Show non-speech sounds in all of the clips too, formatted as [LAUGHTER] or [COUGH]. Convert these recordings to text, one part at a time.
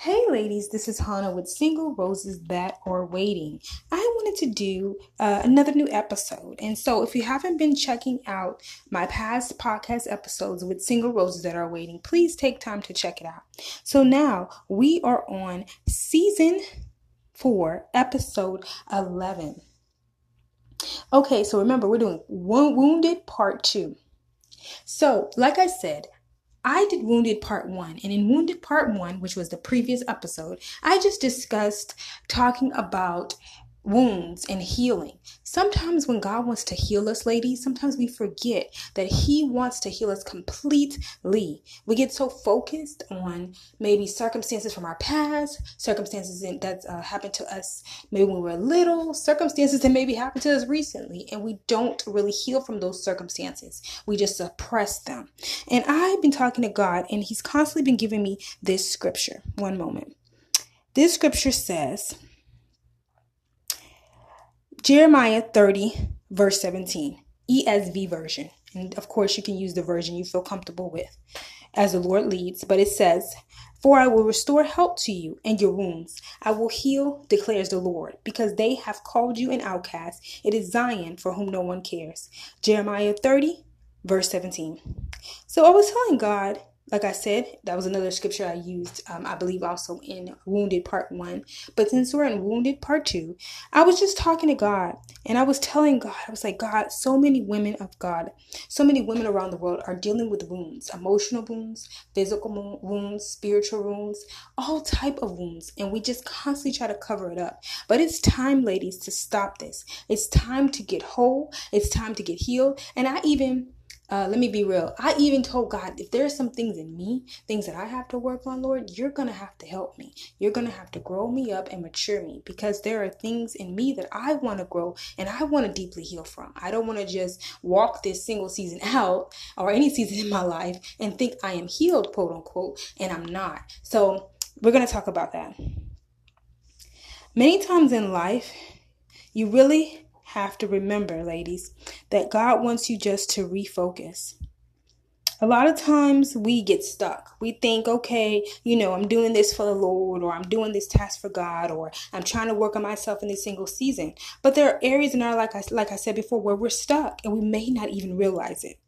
Hey ladies, this is Hannah with Single Roses That Are Waiting. I wanted to do uh, another new episode. And so if you haven't been checking out my past podcast episodes with Single Roses That Are Waiting, please take time to check it out. So now we are on season 4, episode 11. Okay, so remember we're doing Wounded Part 2. So, like I said, I did Wounded Part 1, and in Wounded Part 1, which was the previous episode, I just discussed talking about wounds and healing. Sometimes when God wants to heal us, ladies, sometimes we forget that He wants to heal us completely. We get so focused on maybe circumstances from our past, circumstances that uh, happened to us maybe when we were little, circumstances that maybe happened to us recently, and we don't really heal from those circumstances. We just suppress them. And I've been talking to God, and He's constantly been giving me this scripture. One moment. This scripture says, Jeremiah 30, verse 17, ESV version. And of course, you can use the version you feel comfortable with as the Lord leads. But it says, For I will restore health to you and your wounds. I will heal, declares the Lord, because they have called you an outcast. It is Zion for whom no one cares. Jeremiah 30, verse 17. So I was telling God, like I said, that was another scripture I used, um, I believe also in Wounded Part 1. But since we're in Wounded Part 2, I was just talking to God and I was telling God, I was like, God, so many women of God, so many women around the world are dealing with wounds, emotional wounds, physical wounds, spiritual wounds, all type of wounds. And we just constantly try to cover it up. But it's time, ladies, to stop this. It's time to get whole. It's time to get healed. And I even uh, let me be real. I even told God, if there's some things in me, things that I have to work on, Lord, you're going to have to help me. You're going to have to grow me up and mature me because there are things in me that I want to grow and I want to deeply heal from. I don't want to just walk this single season [LAUGHS] out or any season in my life and think I am healed, quote unquote, and I'm not. So we're going to talk about that. Many times in life, you really have to remember, ladies, that God wants you just to refocus. A lot of times we get stuck. We think, okay, you know, I'm doing this for the Lord, or I'm doing this task for God, or I'm trying to work on myself in this single season. But there are areas in our like I like I said before where we're stuck and we may not even realize it.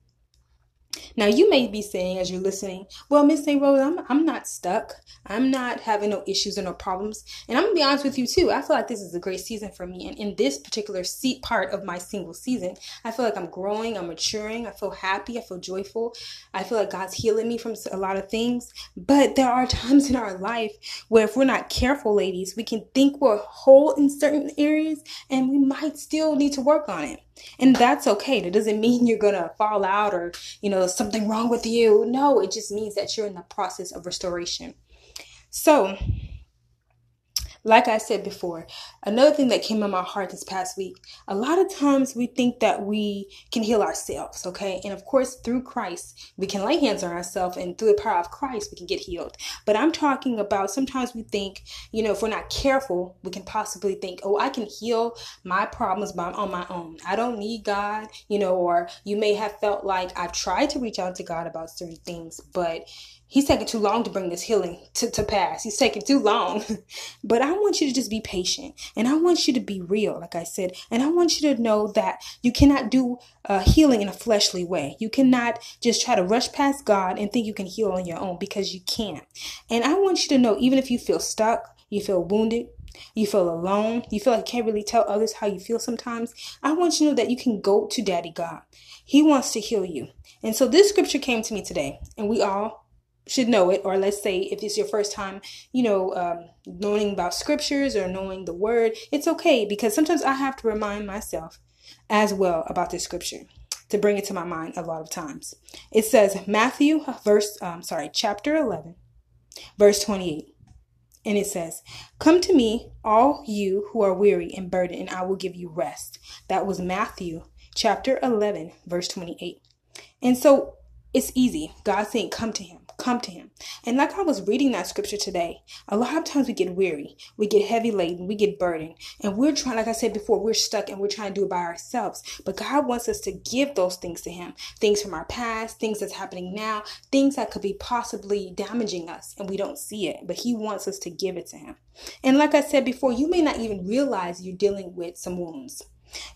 Now, you may be saying as you're listening, well, Miss St. Rose, I'm, I'm not stuck. I'm not having no issues or no problems. And I'm going to be honest with you, too. I feel like this is a great season for me. And in this particular seat part of my single season, I feel like I'm growing, I'm maturing, I feel happy, I feel joyful. I feel like God's healing me from a lot of things. But there are [LAUGHS] times in our life where if we're not careful, ladies, we can think we're whole in certain areas and we might still need to work on it. And that's okay. That doesn't mean you're going to fall out or, you know, something wrong with you. No, it just means that you're in the process of restoration. So, like I said before, another thing that came in my heart this past week, a lot of times we think that we can heal ourselves, okay? And of course, through Christ, we can lay hands on ourselves, and through the power of Christ, we can get healed. But I'm talking about sometimes we think, you know, if we're not careful, we can possibly think, oh, I can heal my problems by on my own. I don't need God, you know, or you may have felt like I've tried to reach out to God about certain things, but he's taking too long to bring this healing to, to pass. He's taking too long. [LAUGHS] but I want you to just be patient and I want you to be real, like I said. And I want you to know that you cannot do uh, healing in a fleshly way. You cannot just try to rush past God and think you can heal on your own because you can't. And I want you to know, even if you feel stuck, you feel wounded, you feel alone, you feel like you can't really tell others how you feel sometimes, I want you to know that you can go to Daddy God. He wants to heal you. And so this scripture came to me today, and we all should know it or let's say if it's your first time you know um, knowing about scriptures or knowing the word it's okay because sometimes i have to remind myself as well about this scripture to bring it to my mind a lot of times. It says matthew verse um, sorry chapter 11 verse 28 and it says come to me all you who are weary and burdened and i will give you rest. That was matthew chapter 11 verse 28 and so it's easy. God saying come to him come to Him. And like I was reading that scripture today, a lot of times we get weary, we get heavy laden, we get burdened, and we're trying, like I said before, we're stuck and we're trying to do it by ourselves. But God wants us to give those things to Him things from our past, things that's happening now, things that could be possibly damaging us, and we don't see it. But He wants us to give it to Him. And like I said before, you may not even realize you're dealing with some wounds.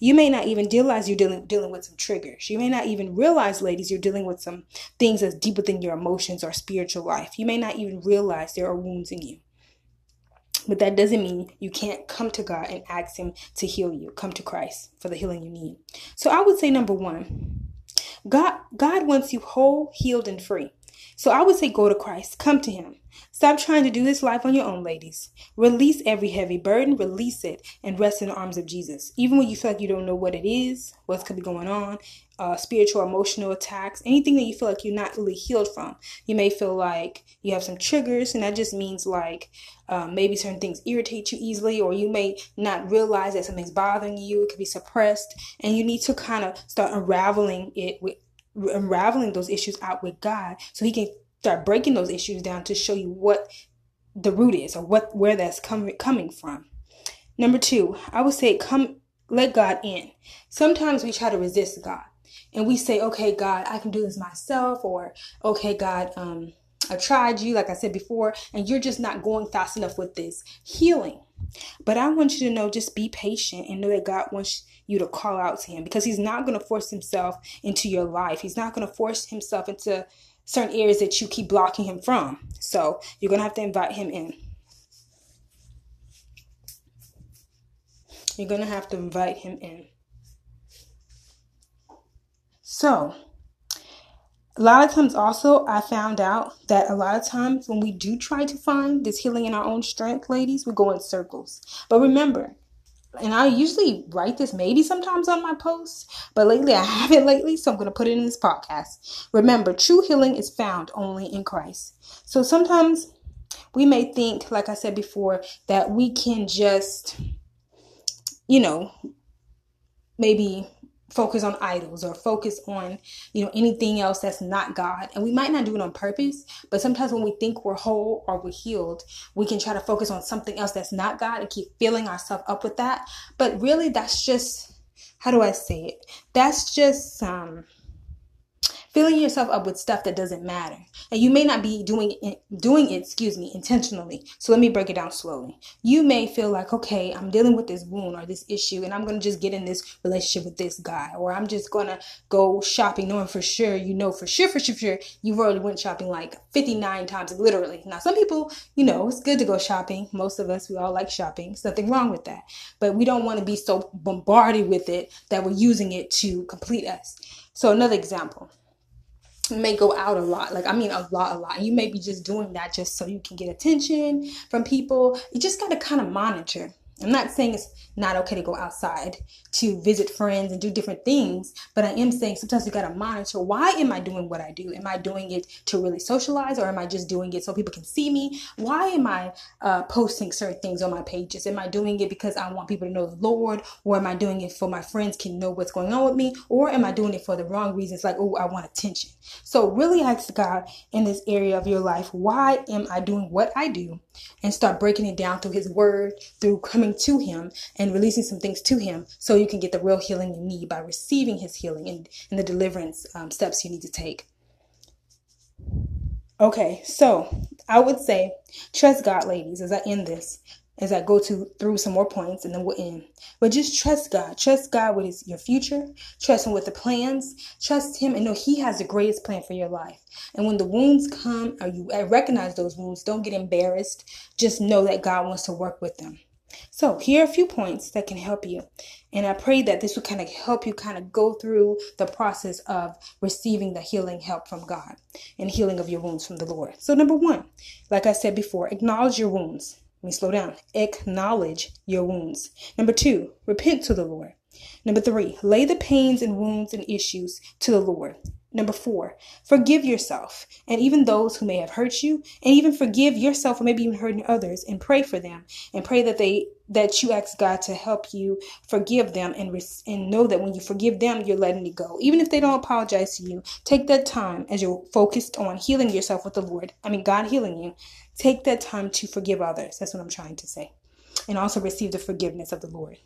You may not even realize you're dealing dealing with some triggers. You may not even realize, ladies, you're dealing with some things that's deep within your emotions or spiritual life. You may not even realize there are wounds in you. But that doesn't mean you can't come to God and ask Him to heal you. Come to Christ for the healing you need. So I would say number one, God God wants you whole, healed, and free. So I would say go to Christ. Come to Him. Stop trying to do this life on your own, ladies. Release every heavy burden, release it, and rest in the arms of Jesus. Even when you feel like you don't know what it is, what's could be going on, uh, spiritual, emotional attacks, anything that you feel like you're not really healed from. You may feel like you have some triggers, and that just means like um, maybe certain things irritate you easily, or you may not realize that something's bothering you. It could be suppressed, and you need to kind of start unraveling it with unraveling those issues out with God so He can start breaking those issues down to show you what the root is or what where that's coming coming from. Number two, I would say come let God in. Sometimes we try to resist God and we say, okay, God, I can do this myself, or okay, God, um, I tried you, like I said before, and you're just not going fast enough with this healing. But I want you to know just be patient and know that God wants you to call out to Him because He's not going to force Himself into your life. He's not going to force Himself into certain areas that you keep blocking him from. So you're going to have to invite him in. You're going to have to invite him in. So, a lot of times also I found out that a lot of times when we do try to find this healing in our own strength, ladies, we go in circles. But remember, and I usually write this maybe sometimes on my posts, but lately I [LAUGHS] haven't lately, so I'm going to put it in this podcast. Remember, true healing is found only in Christ. So sometimes we may think, like I said before, that we can just, you know, maybe focus on idols or focus on you know anything else that's not god. And we might not do it on purpose but sometimes when we think we're whole or we're healed we can try to focus on something else that's not god and keep filling ourselves up with that. But really that's just how do i say it? That's just um filling yourself up with stuff that doesn't matter. And you may not be doing it, doing it, excuse me, intentionally. So let me break it down slowly. You may feel like, okay, I'm dealing with this wound or this issue and I'm to just get in this relationship with this guy or I'm just to go shopping knowing for sure, you know, for sure, for sure, for sure, you've already went shopping like 59 times, literally. Now, some people, you know, it's good to go shopping. Most of us, we all like shopping. There's nothing wrong with that. But we don't want to be so bombarded with it that we're using it to complete us. So another example may go out a lot. Like i mean a lot a lot. You may be just doing that just so you can get attention from people. You just got to kind of monitor I'm not saying it's not okay to go outside to visit friends and do different things, but I am saying sometimes you got to monitor why am I doing what I do? Am I doing it to really socialize or am I just doing it so people can see me? Why am I uh, posting certain things on my pages? Am I doing it because I want people to know the Lord or am I doing it for my friends can know what's going on with me or am I doing it for the wrong reasons like, oh, I want attention? So really ask God in this area of your life, why am I doing what I do? And start breaking it down through his word, through coming to Him and releasing some things to Him so you can get the real healing you need by receiving His healing and, and the deliverance um, steps you need to take. Okay, so I would say trust God, ladies, as I end this, as I go to through some more points and then we'll end. But just trust God. Trust God with his, your future. Trust Him with the plans. Trust Him and know He has the greatest plan for your life. And when the wounds come, or you recognize those wounds, don't get embarrassed. Just know that God wants to work with them. So, here are a few points that can help you. And I pray that this will kind of help you kind of go through the process of receiving the healing help from God and healing of your wounds from the Lord. So, number one, like I said before, acknowledge your wounds. Let me slow down. Acknowledge your wounds. Number two, repent to the Lord. Number three, lay the pains and wounds and issues to the Lord. Number four, forgive yourself and even those who may have hurt you, and even forgive yourself or maybe even hurting others, and pray for them and pray that they that you ask God to help you forgive them and and know that when you forgive them, you're letting it go. Even if they don't apologize to you, take that time as you're focused on healing yourself with the Lord. I mean, God healing you. Take that time to forgive others. That's what I'm trying to say and also receive the forgiveness of the Lord.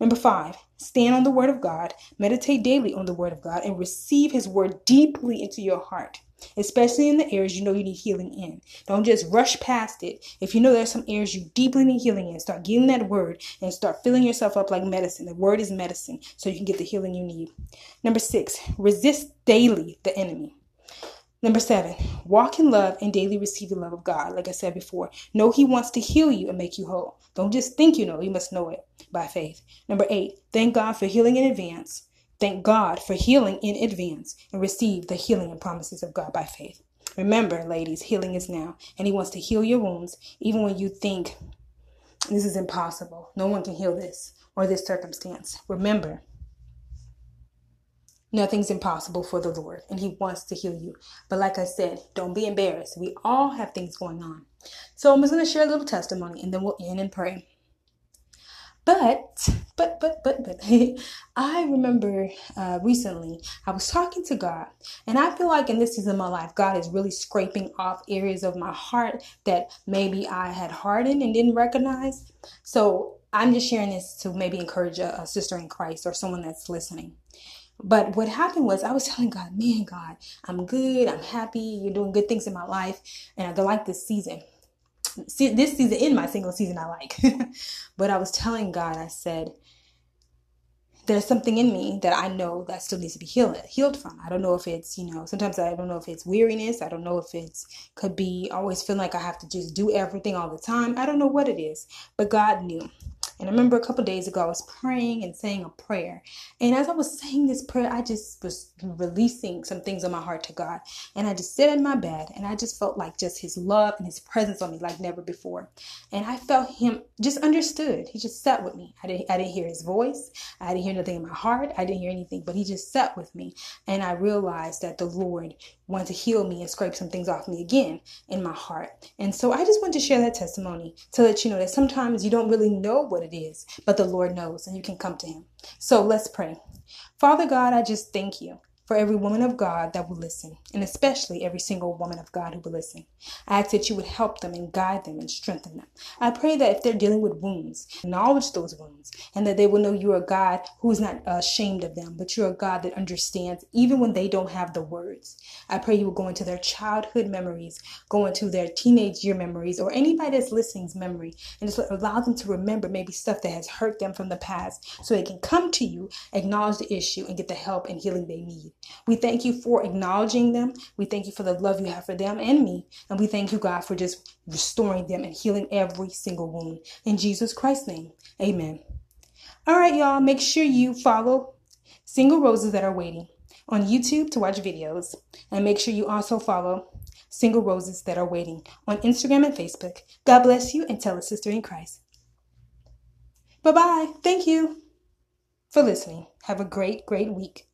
Number five, stand on the Word of God, meditate daily on the Word of God, and receive His Word deeply into your heart, especially in the areas you know you need healing in. Don't just rush past it. If you know there's some areas you deeply need healing in, start getting that Word and start filling yourself up like medicine. The Word is medicine, so you can get the healing you need. Number six, resist daily the enemy. Number seven, walk in love and daily receive the love of God. Like I said before, know He wants to heal you and make you whole. Don't just think you know, you must know it by faith. Number eight, thank God for healing in advance. Thank God for healing in advance and receive the healing and promises of God by faith. Remember, ladies, healing is now, and He wants to heal your wounds even when you think this is impossible. No one can heal this or this circumstance. Remember, Nothing's impossible for the Lord, and He wants to heal you. But like I said, don't be embarrassed. We all have things going on. So I'm just going to share a little testimony, and then we'll end and pray. But, but, but, but, but, [LAUGHS] I remember uh, recently I was talking to God, and I feel like in this season of my life, God is really scraping off areas of my heart that maybe I had hardened and didn't recognize. So I'm just sharing this to maybe encourage a, a sister in Christ or someone that's listening. But what happened was I was telling God, man, God, I'm good. I'm happy. You're doing good things in my life. And I like this season. See, this season in my single season I like. [LAUGHS] but I was telling God, I said, there's something in me that I know that still needs to be healed healed from. I don't know if it's, you know, sometimes I don't know if it's weariness. I don't know if it's could be always feeling like I have to just do everything all the time. I don't know what it is, but God knew. And I remember a couple days ago, I was praying and saying a prayer. And as I was saying this prayer, I just was releasing some things on my heart to God. And I just sit in my bed and I just felt like just His love and His presence on me like never before. And I felt Him just understood. He just sat with me. I didn't, I didn't hear His voice. I didn't hear nothing in my heart. I didn't hear anything, but He just sat with me. And I realized that the Lord wanted to heal me and scrape some things off me again in my heart. And so I just want to share that testimony to let you know that sometimes you don't really know what it is, but the Lord knows and you can come to Him. So let's pray. Father God, I just thank you for every woman of God that will listen, and especially every single woman of God who will listen. I ask that you would help them and guide them and strengthen them. I pray that if they're dealing with wounds, acknowledge those wounds, and that they will know you are God who is not ashamed of them, but you're a God that understands even when they don't have the words. I pray you will go into their childhood memories, go into their teenage year memories, or anybody that's listening's memory, and just allow them to remember maybe stuff that has hurt them from the past so they can come to you, acknowledge the issue, and get the help and healing they need. We thank you for acknowledging them. We thank you for the love you have for them and me. And we thank you, God, for just restoring them and healing every single wound. In Jesus Christ's name, amen. All right, y'all, make sure you follow Single Roses That Are Waiting on YouTube to watch videos. And make sure you also follow Single Roses That Are Waiting on Instagram and Facebook. God bless you and tell a sister in Christ. Bye bye. Thank you for listening. Have a great, great week.